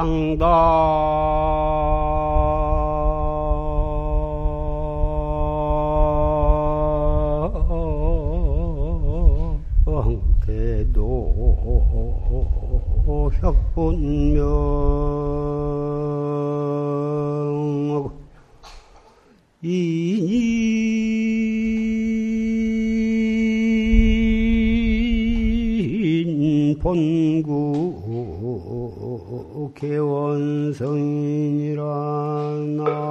상당 대도 혁분명 개원성인이라 나.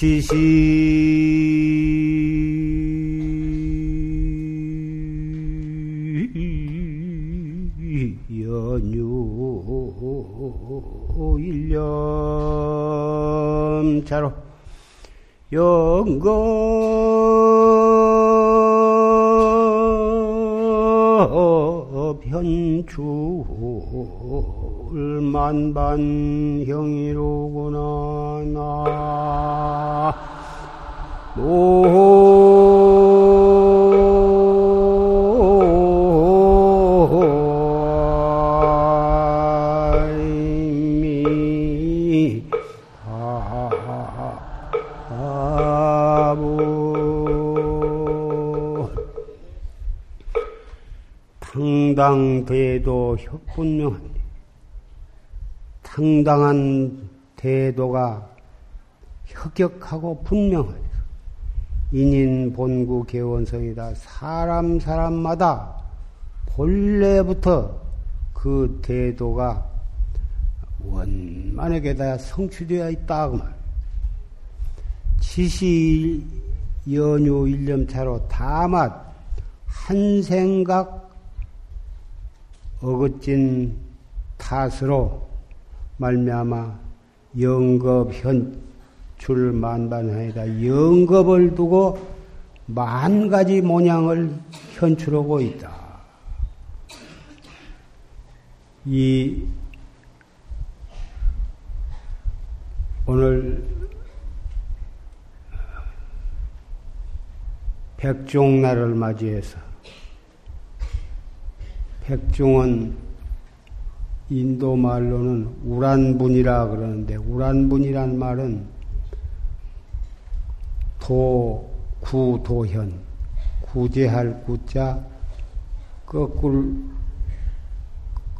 지시 일념차로 영겁 현출 만반형이로구나 나 당당대도 혁분명한데 당당한 대도가 혁격하고 분명하다. 인인 본구 개원성이다. 사람 사람마다 본래부터 그 대도가 원만하게다 성취되어 있다. 그 말. 지시 연유 일념차로 다만 한 생각 어긋진 탓으로 말미암아 영겁 현출 만반하이다. 영겁을 두고 만 가지 모양을 현출하고 있다. 이 오늘 백종날을 맞이해서 백종은 인도 말로는 우란분이라 그러는데 우란분이란 말은 도, 구, 도현 구제할 구자 거꾸로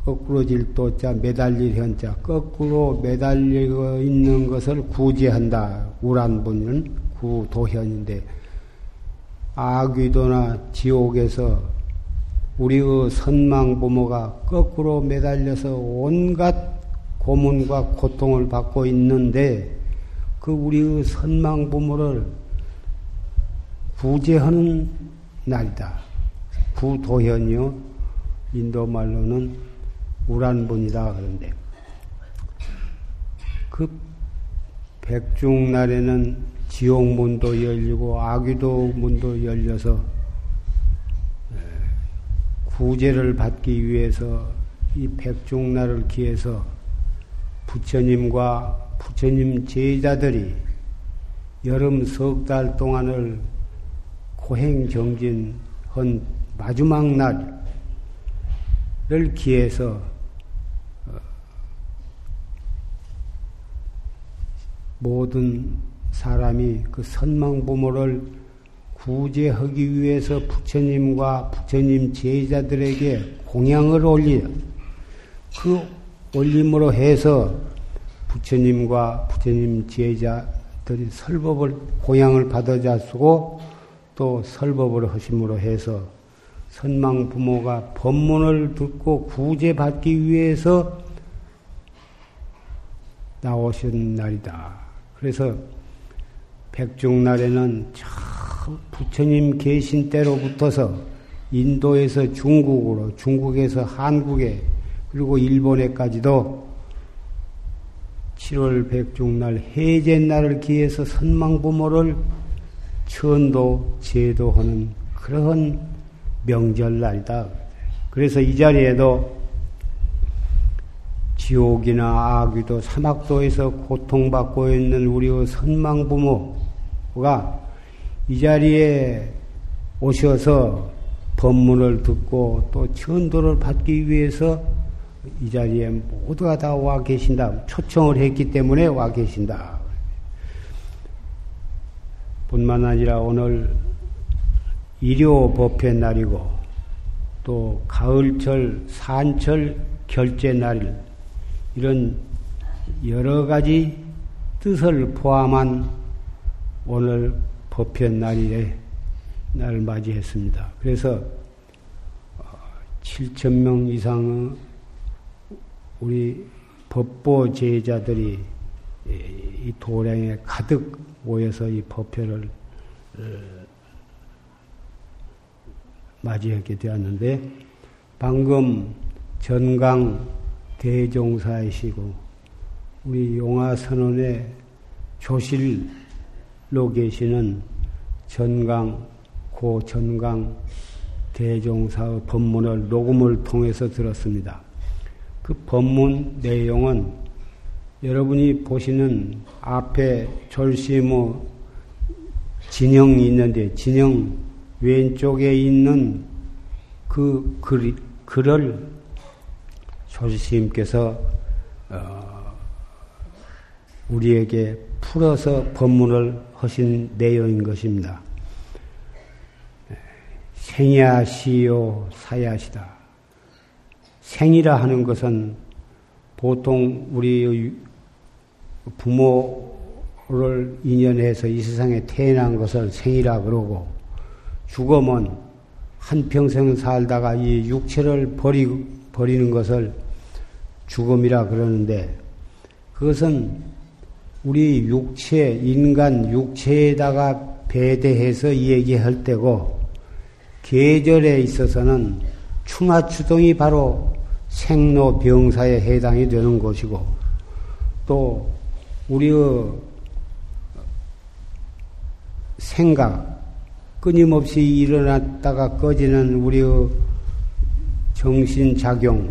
거꾸로질 도자 매달릴 현자 거꾸로 매달리고 있는 것을 구제한다. 우란분은 구도현인데 아귀도나 지옥에서 우리의 선망 부모가 거꾸로 매달려서 온갖 고문과 고통을 받고 있는데 그 우리의 선망 부모를 구제하는 날이다. 구도현이요. 인도 말로는 우란분이다 그런데 그 백중날에는 지옥문도 열리고 아귀도 문도 열려서 구제를 받기 위해서 이 백중날을 기해서 부처님과 부처님 제자들이 여름 석 달 동안을 고행정진한 마지막 날을 기해서 모든 사람이 그 선망부모를 구제하기 위해서 부처님과 부처님 제자들에게 공양을 올려 그 올림으로 해서 부처님과 부처님 제자들이 설법을 공양을 받아자쓰고 또 설법을 하심으로 해서 선망 부모가 법문을 듣고 구제받기 위해서 나오신 날이다. 그래서 백중날에는 저 부처님 계신 때로부터서 인도에서 중국으로, 중국에서 한국에, 그리고 일본에까지도 7월 백중날 해제날을 기해서 선망부모를 천도, 제도하는 그러한 명절날이다. 그래서 이 자리에도 지옥이나 아귀도 사막도에서 고통받고 있는 우리의 선망 부모가 이 자리에 오셔서 법문을 듣고 또 전도를 받기 위해서 이 자리에 모두가 다 와 계신다. 초청을 했기 때문에 와 계신다. 뿐만 아니라 오늘 일요 법회 날이고 또 가을철 산철 결제 날 이런 여러 가지 뜻을 포함한 오늘 법회 날에 날 맞이했습니다. 그래서 7천 어, 명 이상의 우리 법보 제자들이 이 도량에 가득 모여서 이 법회를 어, 맞이하게 되었는데 방금 전강 대종사이시고 우리 용화선언의 조실 로 계시는 전강 고 전강 대종사의 법문을 녹음을 통해서 들었습니다. 그 법문 내용은 여러분이 보시는 앞에 졸시무 진영이 있는데 진영 왼쪽에 있는 그 글, 글을 조지스님께서 어, 우리에게 풀어서 법문을 하신 내용인 것입니다. 생야시요 사야시다. 생이라 하는 것은 보통 우리 부모를 인연해서 이 세상에 태어난 것을 생이라 그러고 죽음은 한평생 살다가 이 육체를 버리, 버리는 것을 죽음이라 그러는데 그것은 우리 육체, 인간 육체에다가 배대해서 얘기할 때고 계절에 있어서는 충하추동이 바로 생로병사에 해당이 되는 것이고 또 우리의 생각 끊임없이 일어났다가 꺼지는 우리의 정신작용은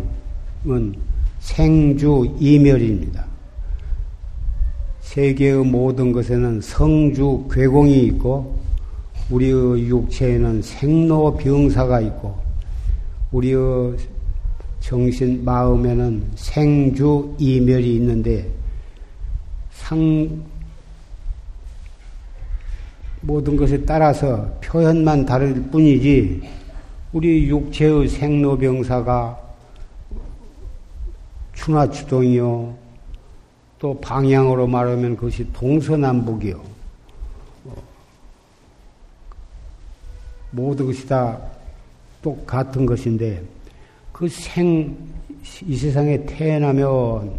생주 이멸입니다. 세계의 모든 것에는 성주 괴공이 있고 우리의 육체에는 생로병사가 있고 우리의 정신 마음에는 생주 이멸이 있는데 상 모든 것에 따라서 표현만 다를 뿐이지 우리 육체의 생로병사가 추나추동이요 또 방향으로 말하면 그것이 동서남북이요. 모든 것이 다 똑같은 것인데 그 생, 이 세상에 태어나면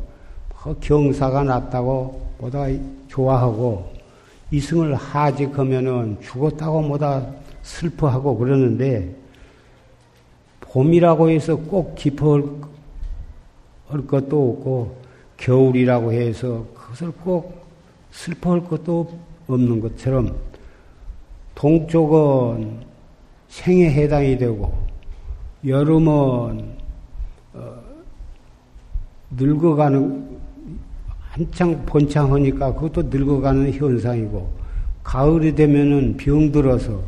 그 경사가 났다고 보다 좋아하고 이승을 하직하면은 죽었다고 뭐다 슬퍼하고 그러는데 봄이라고 해서 꼭 기뻐할 것도 없고 겨울이라고 해서 그것을 꼭 슬퍼할 것도 없는 것처럼 동쪽은 생에 해당이 되고 여름은 어, 늙어가는 한창 번창하니까 그것도 늙어가는 현상이고 가을이 되면은 병들어서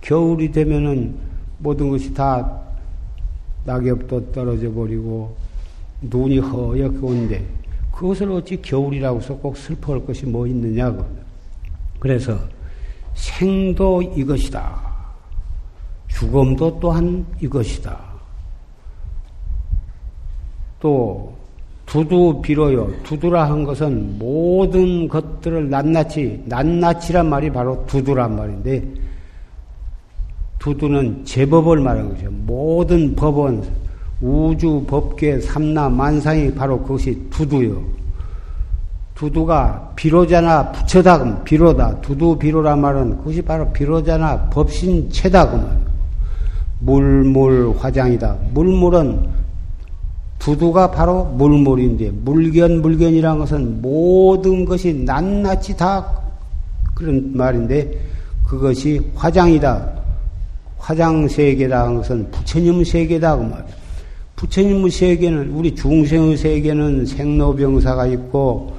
겨울이 되면은 모든 것이 다 낙엽도 떨어져 버리고 눈이 허옇게 온데 그것을 어찌 겨울이라고 해서 꼭 슬퍼할 것이 뭐 있느냐고. 그래서 생도 이것이다. 죽음도 또한 이것이다. 또 두두 빌어요. 두두라 한 것은 모든 것들을 낱낱이 낱낱이란 말이 바로 두두란 말인데 두두는 제법을 말하는 거죠. 모든 법은 우주 법계 삼나 만상이 바로 그것이 두두요. 두두가 비로자나 부처다 비로다. 두두 비로라 말은 그것이 바로 비로자나 법신 체다 그 말. 물물 화장이다. 물물은 두두가 바로 물물인데 물견 물견이라는 것은 모든 것이 낱낱이 다 그런 말인데 그것이 화장이다. 화장 세계다 한 것은 부처님 세계다 그 말이야. 부처님 세계는 우리 중생의 세계는 생로병사가 있고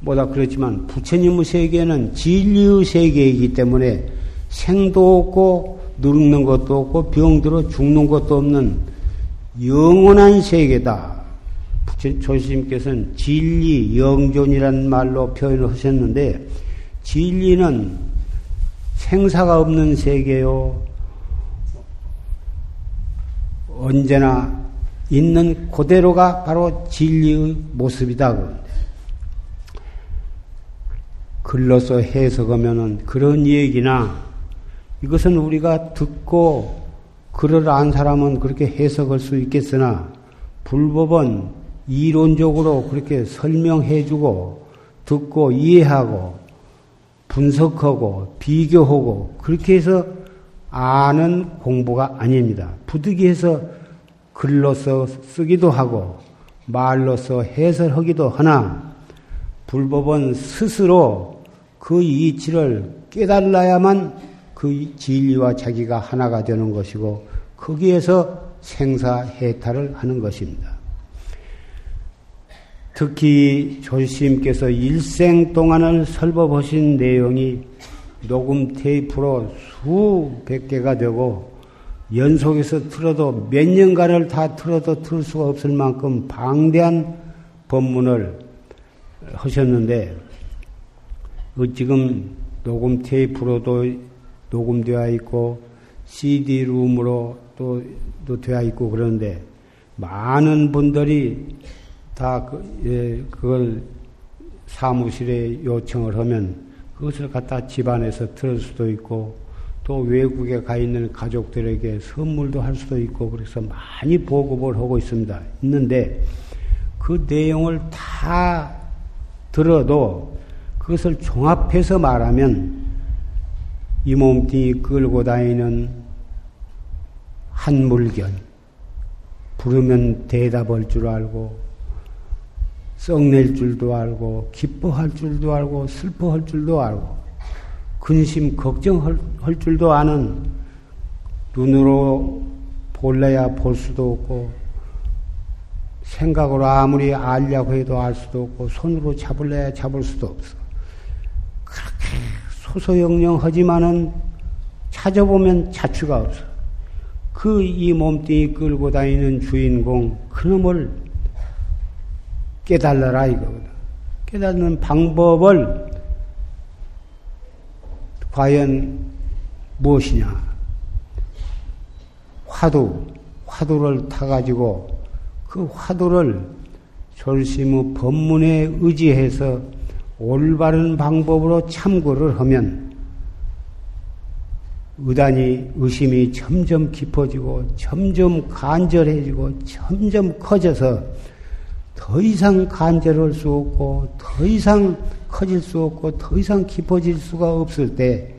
뭐다 그렇지만 부처님 세계는 진리의 세계이기 때문에 생도 없고 늙는 것도 없고 병들어 죽는 것도 없는 영원한 세계다. 조시님께서는 진리, 영존이라는 말로 표현을 하셨는데 진리는 생사가 없는 세계요. 언제나 있는 그대로가 바로 진리의 모습이다. 글로서 해석하면은 그런 얘기나 이것은 우리가 듣고 글을 안 사람은 그렇게 해석할 수 있겠으나 불법은 이론적으로 그렇게 설명해주고 듣고 이해하고 분석하고 비교하고 그렇게 해서 아는 공부가 아닙니다. 부득이해서 글로서 쓰기도 하고 말로서 해설하기도 하나 불법은 스스로 그 이치를 깨달아야만 그 진리와 자기가 하나가 되는 것이고 거기에서 생사해탈을 하는 것입니다. 특히 조시님께서 일생 동안을 설법하신 내용이 녹음 테이프로 수백 개가 되고 연속해서 틀어도 몇 년간을 다 틀어도 틀을 수가 없을 만큼 방대한 법문을 하셨는데 그 지금 녹음 테이프로도 녹음되어 있고 CD룸으로 또, 또 되어 있고 그런데 많은 분들이 다 그, 예, 그걸 사무실에 요청을 하면 그것을 갖다 집안에서 틀을 수도 있고 또 외국에 가 있는 가족들에게 선물도 할 수도 있고 그래서 많이 보급을 하고 있습니다. 있는데 그 내용을 다 들어도 그것을 종합해서 말하면 이 몸뚱이 끌고 다니는 한 물견. 부르면 대답할 줄 알고, 썩낼 줄도 알고, 기뻐할 줄도 알고, 슬퍼할 줄도 알고, 근심, 걱정할 줄도 아는 눈으로 볼래야 볼 수도 없고, 생각으로 아무리 알려고 해도 알 수도 없고, 손으로 잡을래야 잡을 수도 없어. 그렇게 소소영령하지만은 찾아보면 자취가 없어. 그 이 몸뚱이 끌고 다니는 주인공 그놈을 깨달아라 이거거든. 깨닫는 방법을 과연 무엇이냐? 화두, 화두를 타가지고 그 화두를 졸심의 법문에 의지해서 올바른 방법으로 참고를 하면 의단이 의심이 점점 깊어지고 점점 간절해지고 점점 커져서 더 이상 간절할 수 없고 더 이상 커질 수 없고 더 이상 깊어질 수가 없을 때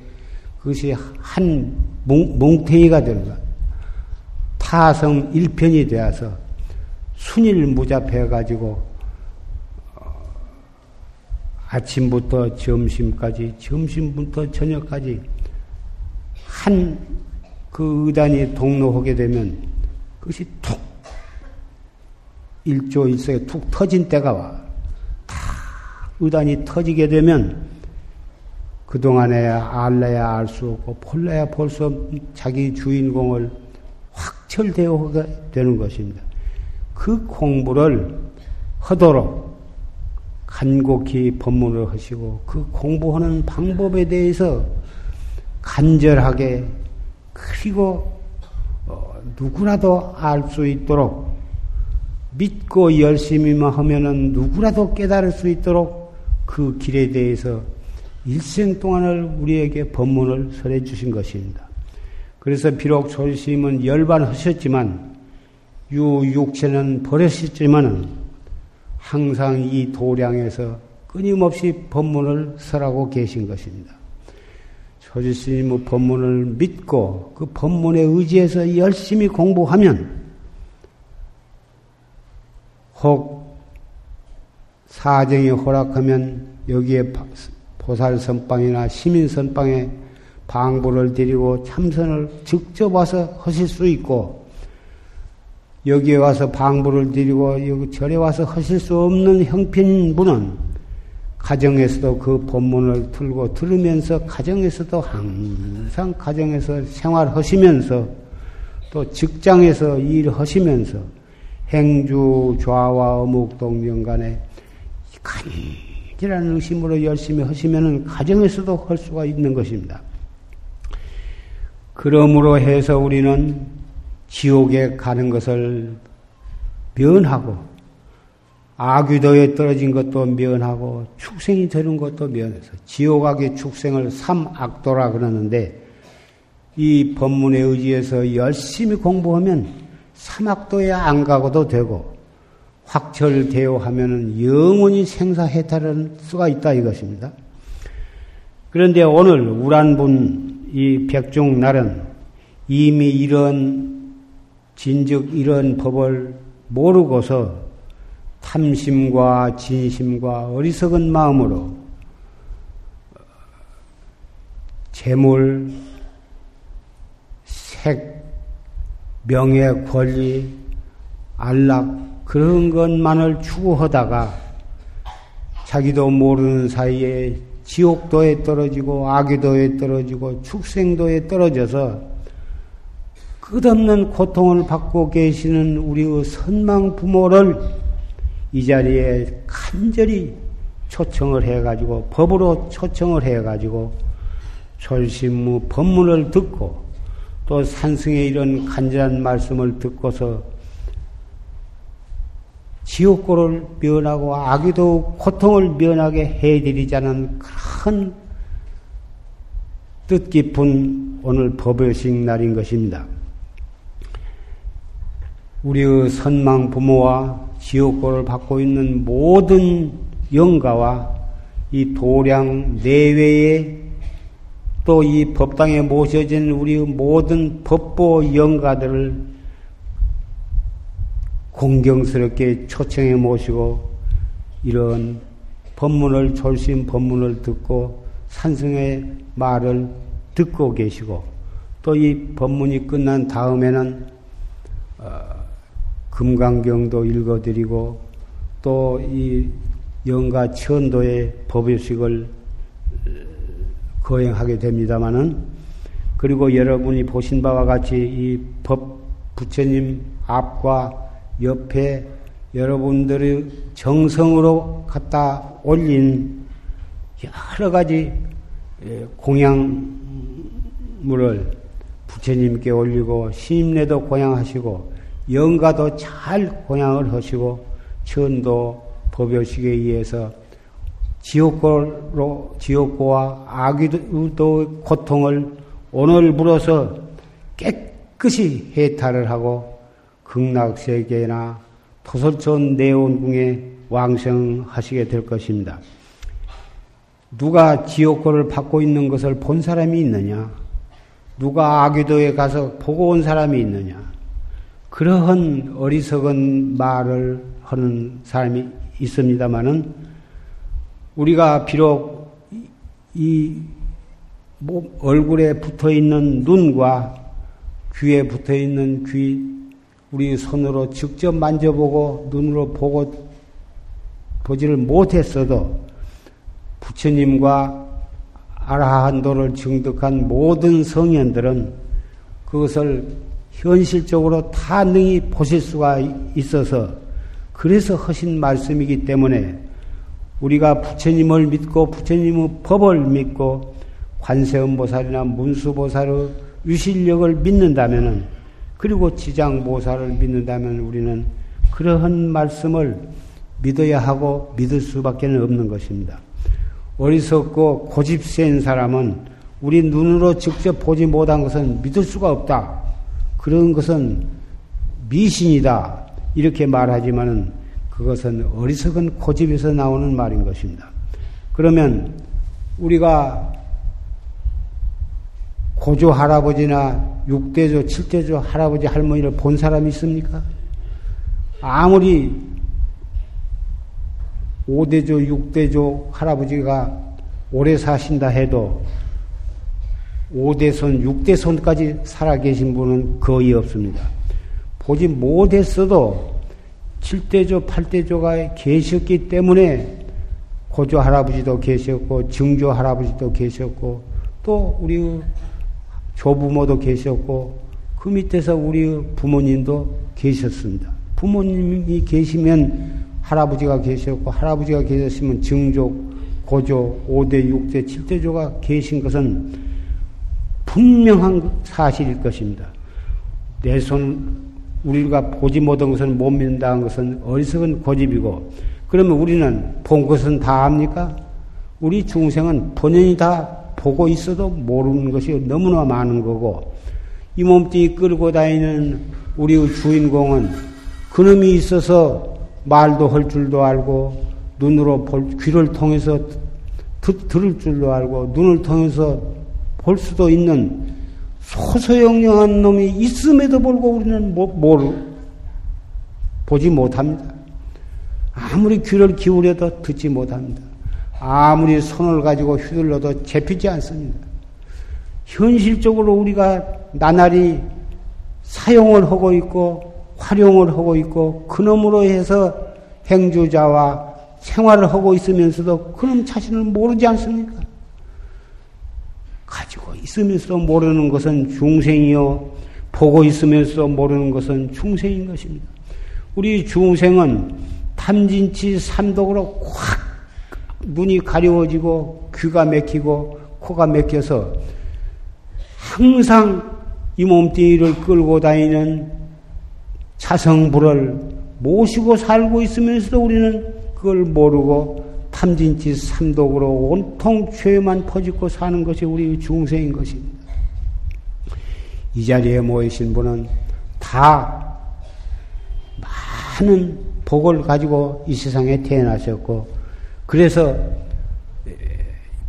그것이 한 몽, 몽탱이가 되는 것. 타성 일편이 되어서 순일 무잡해 가지고 아침부터 점심까지, 점심부터 저녁까지 한 그 의단이 동로하게 되면 그것이 툭 일조 일석에 툭 터진 때가 와. 다 의단이 터지게 되면 그동안에 알래야 알 수 없고 볼래야 볼 수 없는 자기 주인공을 확철대오하게 되는 것입니다. 그 공부를 하도록 간곡히 법문을 하시고 그 공부하는 방법에 대해서 간절하게 그리고 어, 누구라도 알 수 있도록 믿고 열심히만 하면은 누구라도 깨달을 수 있도록 그 길에 대해서 일생 동안을 우리에게 법문을 설해 주신 것입니다. 그래서 비록 조심은 열반하셨지만 유 육체는 버렸었지만은 항상 이 도량에서 끊임없이 법문을 설하고 계신 것입니다. 조지스님의 법문을 믿고 그 법문에 의지해서 열심히 공부하면 혹 사정이 허락하면 여기에 보살 선방이나 시민 선방에 방부를 드리고 참선을 직접 와서 하실 수 있고 여기에 와서 방부를 드리고 여기 절에 와서 하실 수 없는 형편 분은 가정에서도 그 본문을 틀고 들으면서 가정에서도 항상 가정에서 생활하시면서 또 직장에서 일하시면서 행주 좌와 어묵 동정 간에 간절한 의심으로 열심히 하시면은 가정에서도 할 수가 있는 것입니다. 그러므로 해서 우리는 지옥에 가는 것을 면하고 아귀도에 떨어진 것도 면하고 축생이 되는 것도 면해서 지옥악의 축생을 삼악도라 그러는데 이 법문에 의지해서 열심히 공부하면 삼악도에 안 가고도 되고 확철대오 하면은 영원히 생사해탈할 수가 있다 이것입니다. 그런데 오늘 우란분 이 백중 날은 이미 이런 진즉 이런 법을 모르고서 탐심과 진심과 어리석은 마음으로 재물, 색, 명예, 권리, 안락 그런 것만을 추구하다가 자기도 모르는 사이에 지옥도에 떨어지고 악의도에 떨어지고 축생도에 떨어져서 끝없는 고통을 받고 계시는 우리의 선망 부모를 이 자리에 간절히 초청을 해가지고 법으로 초청을 해가지고 졸심무 법문을 듣고 또 산승의 이런 간절한 말씀을 듣고서 지옥고를 면하고 아기도 고통을 면하게 해드리자는 큰 뜻깊은 오늘 법요식 날인 것입니다. 우리의 선망 부모와 지옥고를 받고 있는 모든 영가와 이 도량 내외에 또 이 법당에 모셔진 우리 모든 법보 영가들을 공경스럽게 초청해 모시고 이런 법문을 졸심 법문을 듣고 산승의 말을 듣고 계시고 또 이 법문이 끝난 다음에는 어, 금강경도 읽어드리고 또 이 영가 천도의 법요식을 거행하게 됩니다마는 그리고 여러분이 보신 바와 같이 이 법 부처님 앞과 옆에 여러분들의 정성으로 갖다 올린 여러 가지 예, 공양물을 부처님께 올리고 심례도 공양하시고 영가도 잘 공양을 하시고 천도 법요식에 의해서 지옥고로 지옥고와 아기도 고통을 오늘 물어서 깨끗이 해탈을 하고 극락세계나 토설촌 내원궁에 왕성하시게 될 것입니다. 누가 지옥고를 받고 있는 것을 본 사람이 있느냐? 누가 아귀도에 가서 보고 온 사람이 있느냐? 그러한 어리석은 말을 하는 사람이 있습니다만은 우리가 비록 이 얼굴에 붙어 있는 눈과 귀에 붙어 있는 귀 우리 손으로 직접 만져보고 눈으로 보고 보지를 못했어도 부처님과 아라한도를 증득한 모든 성현들은 그것을 현실적으로 다 능히 보실 수가 있어서 그래서 하신 말씀이기 때문에 우리가 부처님을 믿고 부처님의 법을 믿고 관세음보살이나 문수보살의 유실력을 믿는다면은 그리고 지장보살을 믿는다면 우리는 그러한 말씀을 믿어야 하고 믿을 수밖에 없는 것입니다. 어리석고 고집 센 사람은 우리 눈으로 직접 보지 못한 것은 믿을 수가 없다. 그런 것은 미신이다. 이렇게 말하지만은 그것은 어리석은 고집에서 나오는 말인 것입니다. 그러면 우리가 고조 할아버지나 6대조, 7대조 할아버지, 할머니를 본 사람이 있습니까? 아무리 5대조, 6대조 할아버지가 오래 사신다 해도 5대손, 6대손까지 살아계신 분은 거의 없습니다. 보지 못했어도 7대조, 8대조가 계셨기 때문에 고조 할아버지도 계셨고, 증조 할아버지도 계셨고, 또 우리 조부모도 계셨고, 그 밑에서 우리 부모님도 계셨습니다. 부모님이 계시면 할아버지가 계셨고, 할아버지가 계셨으면 증조, 고조, 5대, 6대, 7대조가 계신 것은 분명한 사실일 것입니다. 내 손, 우리가 보지 못한 것은 못 믿는다는 것은 어리석은 고집이고, 그러면 우리는 본 것은 다 압니까? 우리 중생은 본연이 다 보고 있어도 모르는 것이 너무나 많은 거고, 이 몸뚱이 끌고 다니는 우리 주인공은 그놈이 있어서 말도 할 줄도 알고, 눈으로 볼, 귀를 통해서 듣, 들을 줄도 알고, 눈을 통해서 볼 수도 있는 소소영령한 놈이 있음에도 불구하고 우리는 뭐, 모르, 보지 못합니다. 아무리 귀를 기울여도 듣지 못합니다. 아무리 손을 가지고 휘둘러도 잡히지 않습니다. 현실적으로 우리가 나날이 사용을 하고 있고 활용을 하고 있고 그놈으로 해서 행주자와 생활을 하고 있으면서도 그놈 자신을 모르지 않습니까? 가지고 있으면서도 모르는 것은 중생이요. 보고 있으면서도 모르는 것은 중생인 것입니다. 우리 중생은 탐진치 삼독으로 확 눈이 가려워지고 귀가 맥히고 코가 맥혀서 항상 이 몸뚱이를 끌고 다니는 자성불을 모시고 살고 있으면서도 우리는 그걸 모르고 탐진치 삼독으로 온통 죄만 퍼짓고 사는 것이 우리 중생인 것입니다. 이 자리에 모이신 분은 다 많은 복을 가지고 이 세상에 태어나셨고, 그래서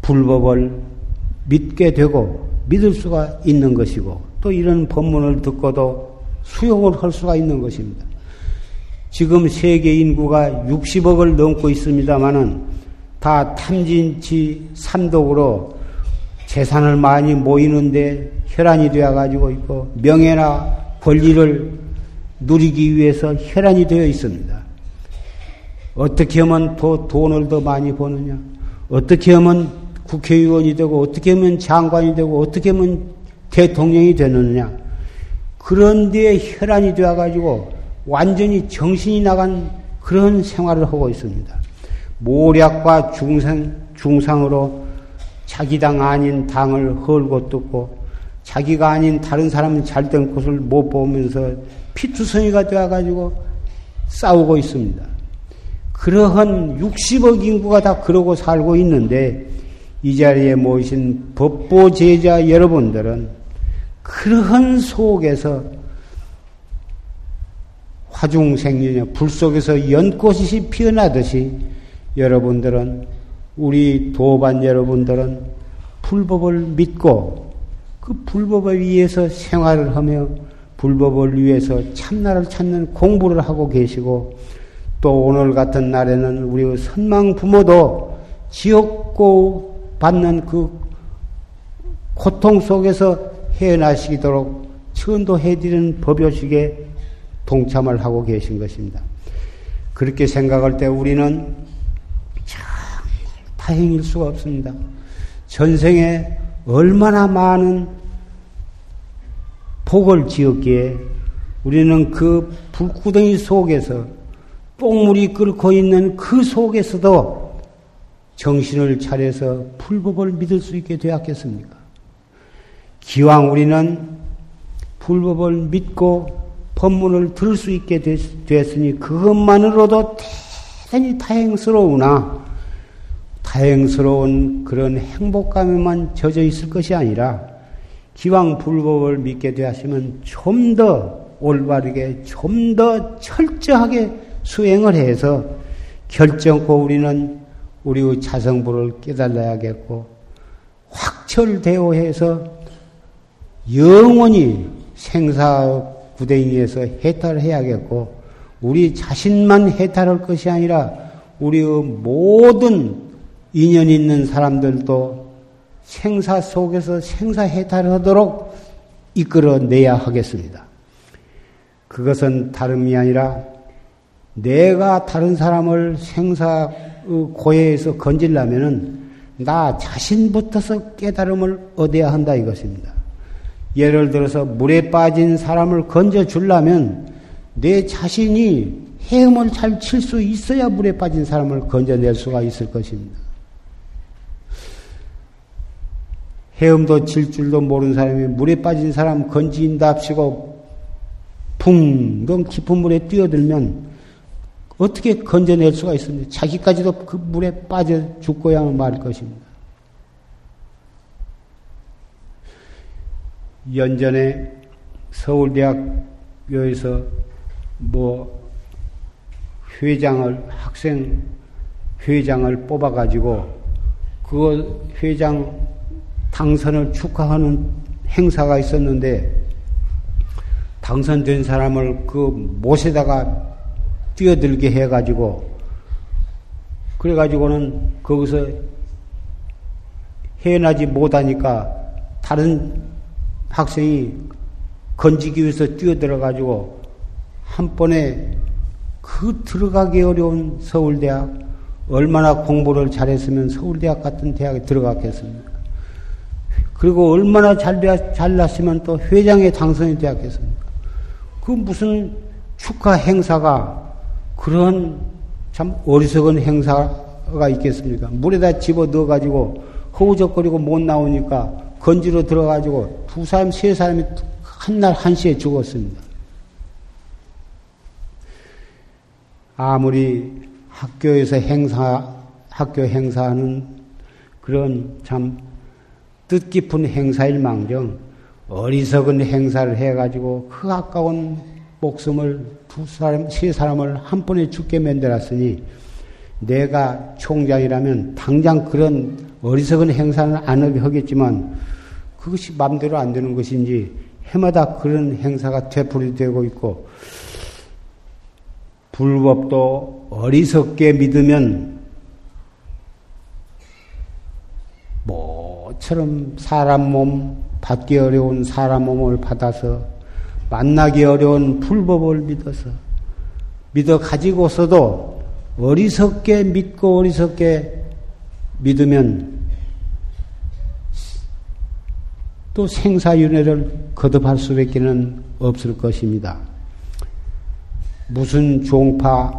불법을 믿게 되고 믿을 수가 있는 것이고, 또 이런 법문을 듣고도 수용을 할 수가 있는 것입니다. 지금 세계 인구가 60억을 넘고 있습니다만은 다 탐진치 삼독으로 재산을 많이 모이는데 혈안이 되어 가지고 있고 명예나 권리를 누리기 위해서 혈안이 되어 있습니다. 어떻게 하면 더 돈을 더 많이 버느냐? 어떻게 하면 국회의원이 되고 어떻게 하면 장관이 되고 어떻게 하면 대통령이 되느냐? 그런데 혈안이 되어 가지고 완전히 정신이 나간 그런 생활을 하고 있습니다. 모략과 중상, 중상으로 자기 당 아닌 당을 헐고 뜯고 자기가 아닌 다른 사람 잘된 것을 못 보면서 피투성이가 되어 가지고 싸우고 있습니다. 그러한 60억 인구가 다 그러고 살고 있는데 이 자리에 모이신 법보 제자 여러분들은 그러한 속에서 화중생년의 불 속에서 연꽃이 피어나듯이 여러분들은 우리 도반 여러분들은 불법을 믿고 그 불법을 위해서 생활을 하며 불법을 위해서 참나를 찾는 공부를 하고 계시고 또 오늘 같은 날에는 우리 선망 부모도 지옥고 받는 그 고통 속에서 헤어나시도록 천도해드리는 법요식에 동참을 하고 계신 것입니다. 그렇게 생각할 때 우리는 참 다행일 수가 없습니다. 전생에 얼마나 많은 복을 지었기에 우리는 그 불구덩이 속에서 뽕물이 끓고 있는 그 속에서도 정신을 차려서 불법을 믿을 수 있게 되었겠습니까? 기왕 우리는 불법을 믿고 법문을 들을 수 있게 됐, 으니 그것만으로도 대단히 다행스러우나 다행스러운 그런 행복감에만 젖어 있을 것이 아니라 기왕 불법을 믿게 되었으면 좀 더 올바르게 좀 더 철저하게 수행을 해서 결정코 우리는 우리의 자성부를 깨달아야겠고 확철대오해서 영원히 생사 구덩이에서 해탈을 해야겠고 우리 자신만 해탈할 것이 아니라 우리의 모든 인연 있는 사람들도 생사 속에서 생사 해탈하도록 이끌어내야 하겠습니다. 그것은 다름이 아니라 내가 다른 사람을 생사 고해에서 건질려면은 나 자신부터서 깨달음을 얻어야 한다 이것입니다. 예를 들어서 물에 빠진 사람을 건져 주려면 내 자신이 헤엄을 잘 칠 수 있어야 물에 빠진 사람을 건져낼 수가 있을 것입니다. 헤엄도 칠 줄도 모르는 사람이 물에 빠진 사람 건진답시고 붕덩 깊은 물에 뛰어들면 어떻게 건져낼 수가 있습니까? 자기까지도 그 물에 빠져 죽고야 말 것입니다. 연전에 서울대학교에서 뭐 회장을 학생 회장을 뽑아가지고 그 회장 당선을 축하하는 행사가 있었는데 당선된 사람을 그 못에다가 뛰어들게 해가지고 그래가지고는 거기서 해나지 못하니까 다른 학생이 건지기 위해서 뛰어들어가지고 한 번에 그 들어가기 어려운 서울대학 얼마나 공부를 잘했으면 서울대학 같은 대학에 들어갔겠습니까? 그리고 얼마나 잘, 잘났으면 또 회장에 당선이 되었겠습니까? 그 무슨 축하 행사가 그런 참 어리석은 행사가 있겠습니까? 물에다 집어 넣어가지고 허우적거리고 못 나오니까 건지로 들어가지고 두 사람, 세 사람이 한날 한시에 죽었습니다. 아무리 학교에서 행사, 학교 행사하는 그런 참 뜻깊은 행사일 망정 어리석은 행사를 해가지고 그 아까운 목숨을 두 사람, 세 사람을 한 번에 죽게 만들었으니 내가 총장이라면 당장 그런 어리석은 행사는 안 하겠지만 그것이 마음대로 안 되는 것인지 해마다 그런 행사가 되풀이되고 있고 불법도 어리석게 믿으면 뭐처럼 사람 몸 받기 어려운 사람 몸을 받아서 만나기 어려운 불법을 믿어서 믿어 가지고서도 어리석게 믿고 어리석게 믿으면 또 생사윤회를 거듭할 수밖에 는 없을 것입니다. 무슨 종파,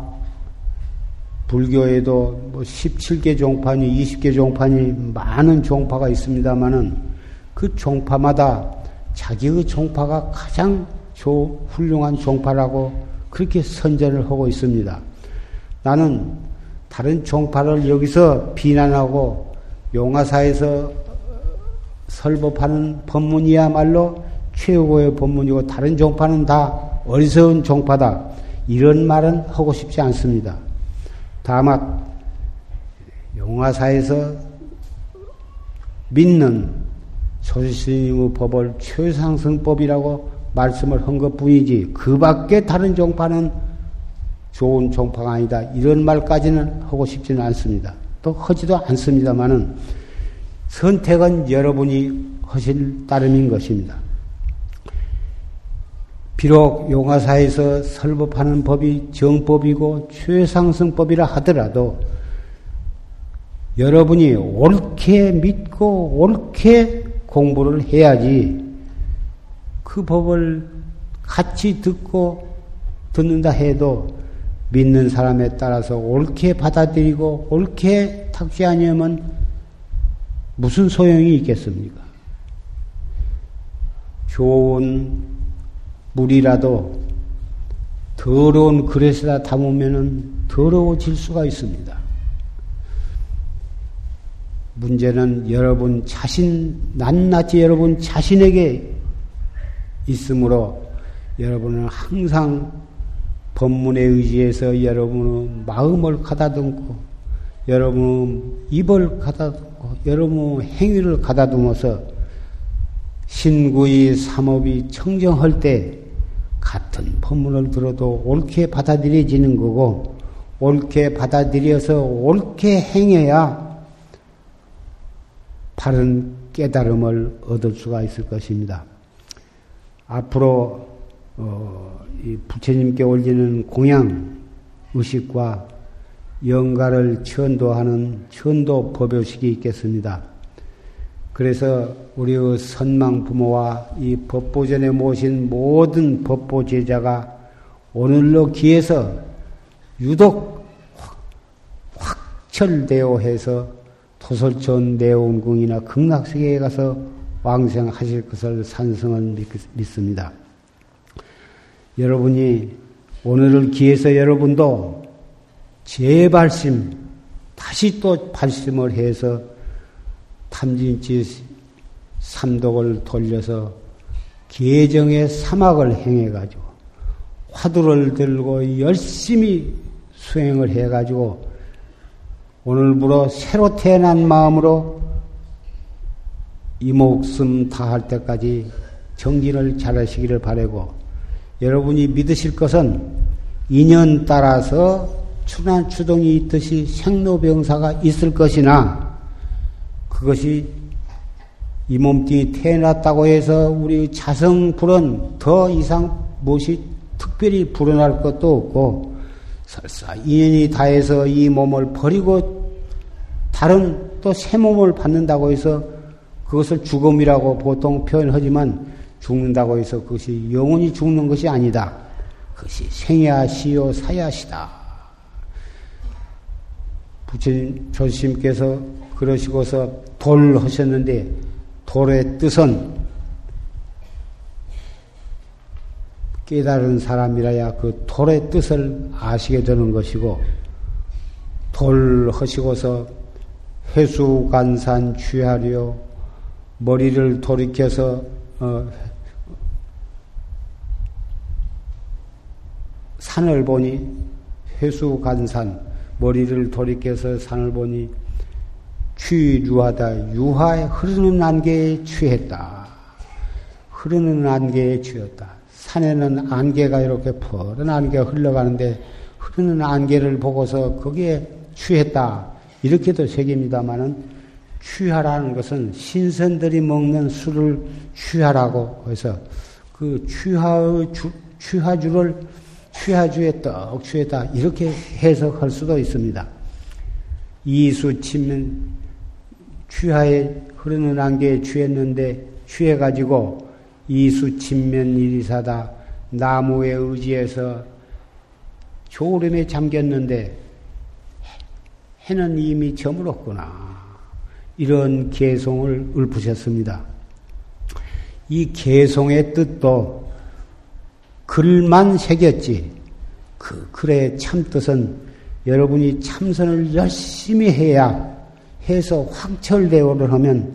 불교에도 뭐 17개 종파니 20개 종파니 많은 종파가 있습니다만은 그 종파마다 자기의 종파가 가장 조, 훌륭한 종파라고 그렇게 선전을 하고 있습니다. 나는 다른 종파를 여기서 비난하고 용화사에서 설법하는 법문이야말로 최고의 법문이고 다른 종파는 다 어리석은 종파다. 이런 말은 하고 싶지 않습니다. 다만 용화사에서 믿는 소스님의 법을 최상승법이라고 말씀을 한 것 뿐이지 그 밖에 다른 종파는 좋은 종파가 아니다. 이런 말까지는 하고 싶지는 않습니다. 또 하지도 않습니다만은 선택은 여러분이 하실 따름인 것입니다. 비록 용화사에서 설법하는 법이 정법이고 최상승법이라 하더라도 여러분이 옳게 믿고 옳게 공부를 해야지 그 법을 같이 듣고 듣는다 해도 믿는 사람에 따라서 옳게 받아들이고 옳게 탁지 아니하면 무슨 소용이 있겠습니까? 좋은 물이라도 더러운 그릇에다 담으면 더러워질 수가 있습니다. 문제는 여러분 자신, 낱낱이 여러분 자신에게 있으므로 여러분은 항상 법문에 의지해서 여러분의 마음을 가다듬고 여러분의 입을 가다듬고 여러분의 행위를 가다듬어서 신구의 삼업이 청정할 때 같은 법문을 들어도 옳게 받아들여지는 거고 옳게 받아들여서 옳게 행해야 바른 깨달음을 얻을 수가 있을 것입니다. 앞으로 어, 부처님께 올리는 공양 의식과 영가를 천도하는 천도 법요식이 있겠습니다. 그래서 우리의 선망 부모와 이 법보전에 모신 모든 법보 제자가 오늘로 기해서 유독 확 철되어 해서 토설촌 내원궁이나 극락세계에 가서 왕생하실 것을 산성을 믿습니다. 여러분이 오늘을 기해서 여러분도 재발심, 다시 또 발심을 해서 탐진치 삼독을 돌려서 계정의 사막을 행해가지고 화두를 들고 열심히 수행을 해가지고 오늘부로 새로 태어난 마음으로 이 목숨 다할 때까지 정진을 잘 하시기를 바라고 여러분이 믿으실 것은 인연 따라서 추난 추동이 있듯이 생로병사가 있을 것이나 그것이 이 몸뚱이 태어났다고 해서 우리 자성불은 더 이상 무엇이 특별히 불어날 것도 없고 설사 인연이 다해서 이 몸을 버리고 다른 또 새 몸을 받는다고 해서 그것을 죽음이라고 보통 표현하지만 죽는다고 해서 그것이 영원히 죽는 것이 아니다. 그것이 생야시요 사야시다. 부처님 조심께서 그러시고서 돌 하셨는데 돌의 뜻은 깨달은 사람이라야 그 돌의 뜻을 아시게 되는 것이고 돌 하시고서 해수간산 취하려 머리를 돌이켜서 어, 산을 보니 해수간산 머리를 돌이켜서 산을 보니 취유하다 유하에 흐르는 안개에 취했다. 흐르는 안개에 취했다. 산에는 안개가 이렇게 푸른 안개가 흘러가는데 흐르는 안개를 보고서 거기에 취했다. 이렇게도 새깁니다마는 취하라는 것은 신선들이 먹는 술을 취하라고 해서 그 취하의 주, 취하주를 취하주에 떡 취했다. 이렇게 해석할 수도 있습니다. 이수 치면 취하에 흐르는 안개에 취했는데 취해가지고 이수 침면 일이사다 나무에 의지해서 졸음에 잠겼는데 해는 이미 저물었구나. 이런 개송을 읊으셨습니다. 이 개송의 뜻도 글만 새겼지. 그 글의 참뜻은 여러분이 참선을 열심히 해야 해서 확철대오를 하면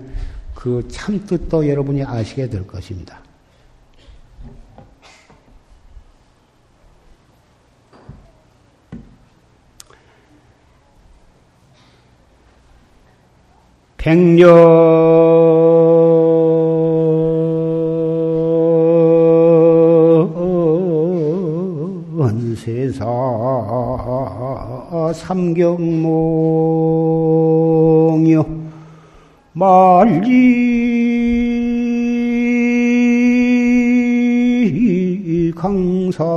그 참뜻도 여러분이 아시게 될 것입니다. 백년 세사 삼경몽여 말리 강산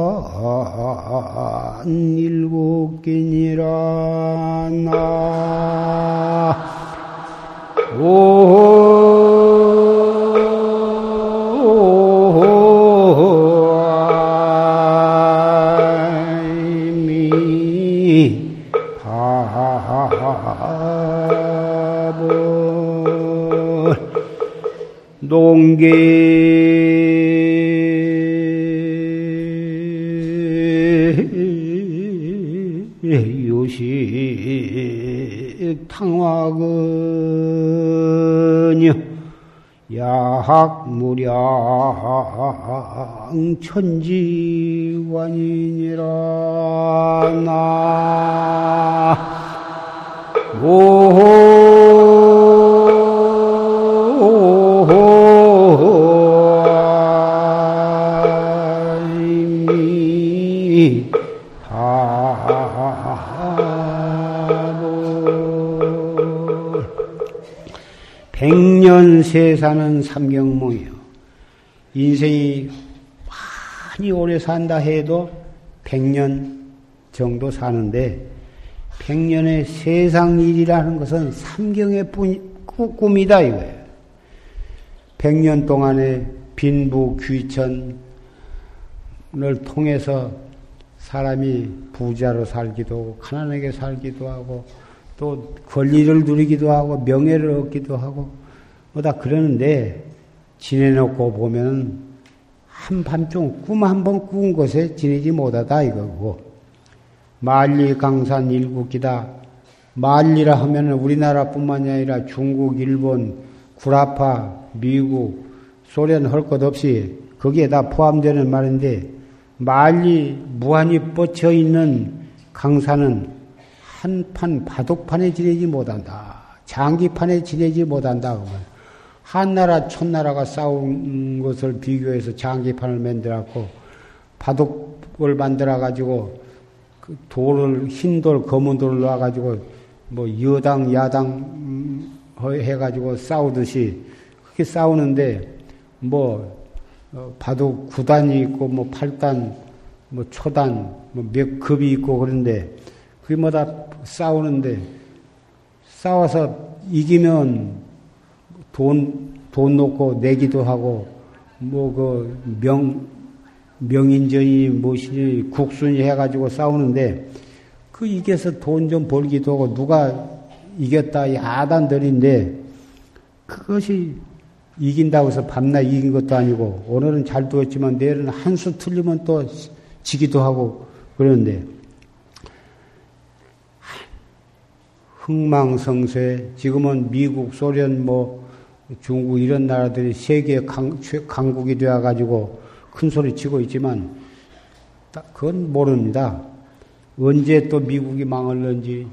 일곱 개니라 나 ओ 약무량 천지관이니라 나 세사는 삼경몽이요. 인생이 많이 오래 산다 해도 백년 정도 사는데 백년의 세상 일이라는 것은 삼경의 꿈이다 이거예요. 백년 동안의 빈부 귀천을 통해서 사람이 부자로 살기도 하고 가난하게 살기도 하고 또 권리를 누리기도 하고 명예를 얻기도 하고 뭐다 그러는데 지내놓고 보면 한밤중 꿈 한 번 꾸은 것에 지내지 못하다 이거고 만리 강산 일국기다 만리라 하면 우리나라뿐만이 아니라 중국, 일본, 구라파, 미국, 소련 할 것 없이 거기에 다 포함되는 말인데 만리 무한히 뻗쳐 있는 강산은 한판 바둑판에 지내지 못한다. 장기판에 지내지 못한다. 그러면 한나라 천나라가 싸운 것을 비교해서 장기판을 만들었고 바둑을 만들어 가지고 그 돌을 흰 돌, 검은 돌을 놔 가지고 뭐 여당 야당 해 가지고 싸우듯이 그렇게 싸우는데 뭐 어, 바둑 9단이 있고 뭐 8단 뭐 초단 뭐몇 급이 있고 그런데 그게 뭐다 싸우는데 싸워서 이기면 돈, 돈 놓고 내기도 하고 뭐 그 명, 명인전이 무엇이니 국순이 해가지고 싸우는데 그 이겨서 돈 좀 벌기도 하고 누가 이겼다 야단들인데 그것이 이긴다고 해서 밤낮 이긴 것도 아니고 오늘은 잘 두었지만 내일은 한 수 틀리면 또 지기도 하고 그러는데 흥망성쇠 지금은 미국, 소련, 뭐 중국 이런 나라들이 세계 강, 강국이 되어 가지고 큰 소리 치고 있지만 그건 모릅니다. 언제 또 미국이 망할는지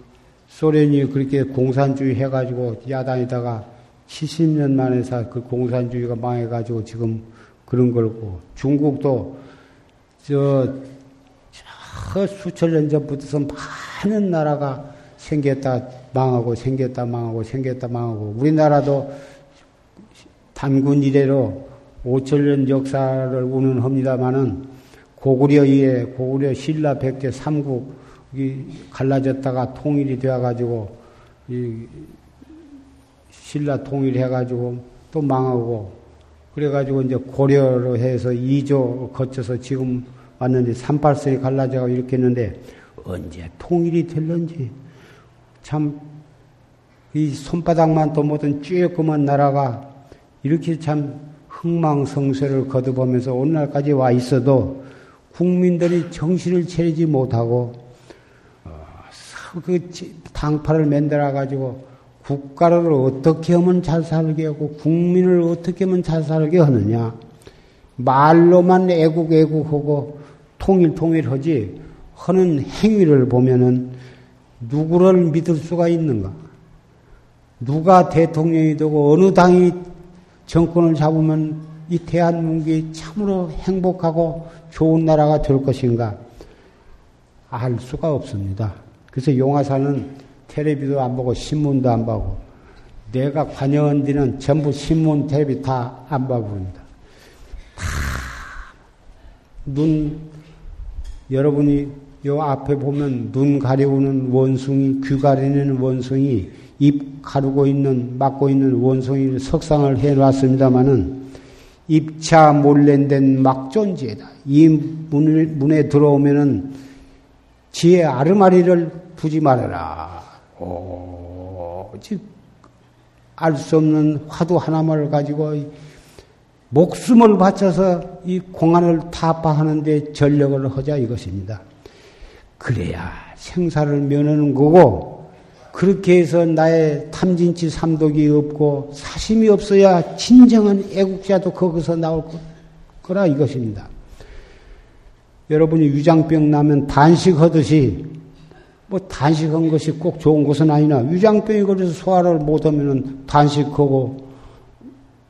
소련이 그렇게 공산주의 해가지고 야단에다가 70년 만에서 그 공산주의가 망해가지고 지금 그런 걸고 중국도 저, 저 수천 년 전부터 많은 나라가 생겼다 망하고 생겼다 망하고 생겼다 망하고 우리나라도 단군 이래로 5천년 역사를 운운합니다마는 고구려 이에 고구려 신라 백제 삼국이 갈라졌다가 통일이 되어가지고 이 신라 통일해가지고 또 망하고 그래가지고 이제 고려로 해서 2조 거쳐서 지금 왔는데 38세에 갈라져가 이렇게 했는데 언제 통일이 될런지 참 이 손바닥만 또 못한 쬐끄만 나라가 이렇게 참 흥망성쇠를 거듭하면서 오늘날까지 와 있어도 국민들이 정신을 차리지 못하고 어, 그 당파를 만들어 가지고 국가를 어떻게 하면 잘 살게 하고 국민을 어떻게 하면 잘 살게 하느냐 말로만 애국 애국하고 통일 통일하지 하는 행위를 보면은 누구를 믿을 수가 있는가? 누가 대통령이 되고 어느 당이 정권을 잡으면 이 대한민국이 참으로 행복하고 좋은 나라가 될 것인가? 알 수가 없습니다. 그래서 용화사는 텔레비도 안 보고 신문도 안 보고 내가 관여한 데는 전부 신문, 텔레비 다안 보고 그럽니다. 눈, 여러분이 요 앞에 보면 눈 가려우는 원숭이, 귀 가리는 원숭이, 입 가르고 있는, 막고 있는 원숭이를 석상을 해 놨습니다마는 입차 몰랜된 막존지에다. 이 문을, 문에 들어오면은 지혜 아르마리를 두지 말아라. 오직 알 수 없는 화두 하나만을 가지고 목숨을 바쳐서 이 공안을 타파하는데 전력을 하자 이것입니다. 그래야 생사를 면하는 거고 그렇게 해서 나의 탐진치 삼독이 없고 사심이 없어야 진정한 애국자도 거기서 나올 거라 이것입니다. 여러분이 위장병 나면 단식하듯이 뭐 단식한 것이 꼭 좋은 것은 아니나 위장병이 걸려서 소화를 못하면 단식하고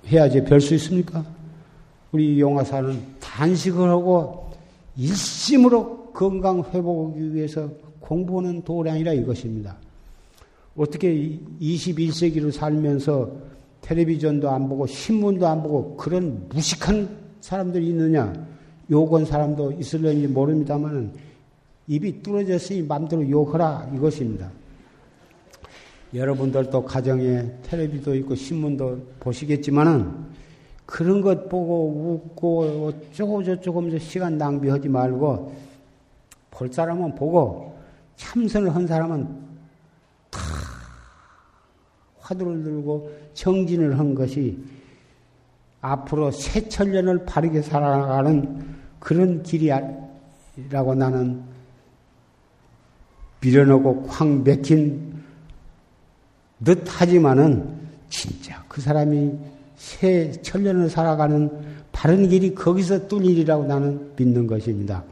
해야지 별 수 있습니까? 우리 용화사는 단식을 하고 일심으로 건강 회복하기 위해서 공부하는 도량이라 이것입니다. 어떻게 21세기로 살면서 텔레비전도 안 보고 신문도 안 보고 그런 무식한 사람들이 있느냐? 욕은 사람도 있을는지 모릅니다만은 입이 뚫어졌으니 맘대로 욕하라 이것입니다. 여러분들도 가정에 텔레비도 있고 신문도 보시겠지만은 그런 것 보고 웃고 어쩌고 저쩌고 하면서 시간 낭비하지 말고 볼 사람은 보고 참선을 한 사람은 다 화두를 들고 정진을 한 것이 앞으로 새천년을 바르게 살아가는 그런 길이라고 나는 밀어넣고 쾅 맥힌 듯 하지만은 진짜 그 사람이 새 천년을 살아가는 바른 길이 거기서 뚫리리라고 나는 믿는 것입니다.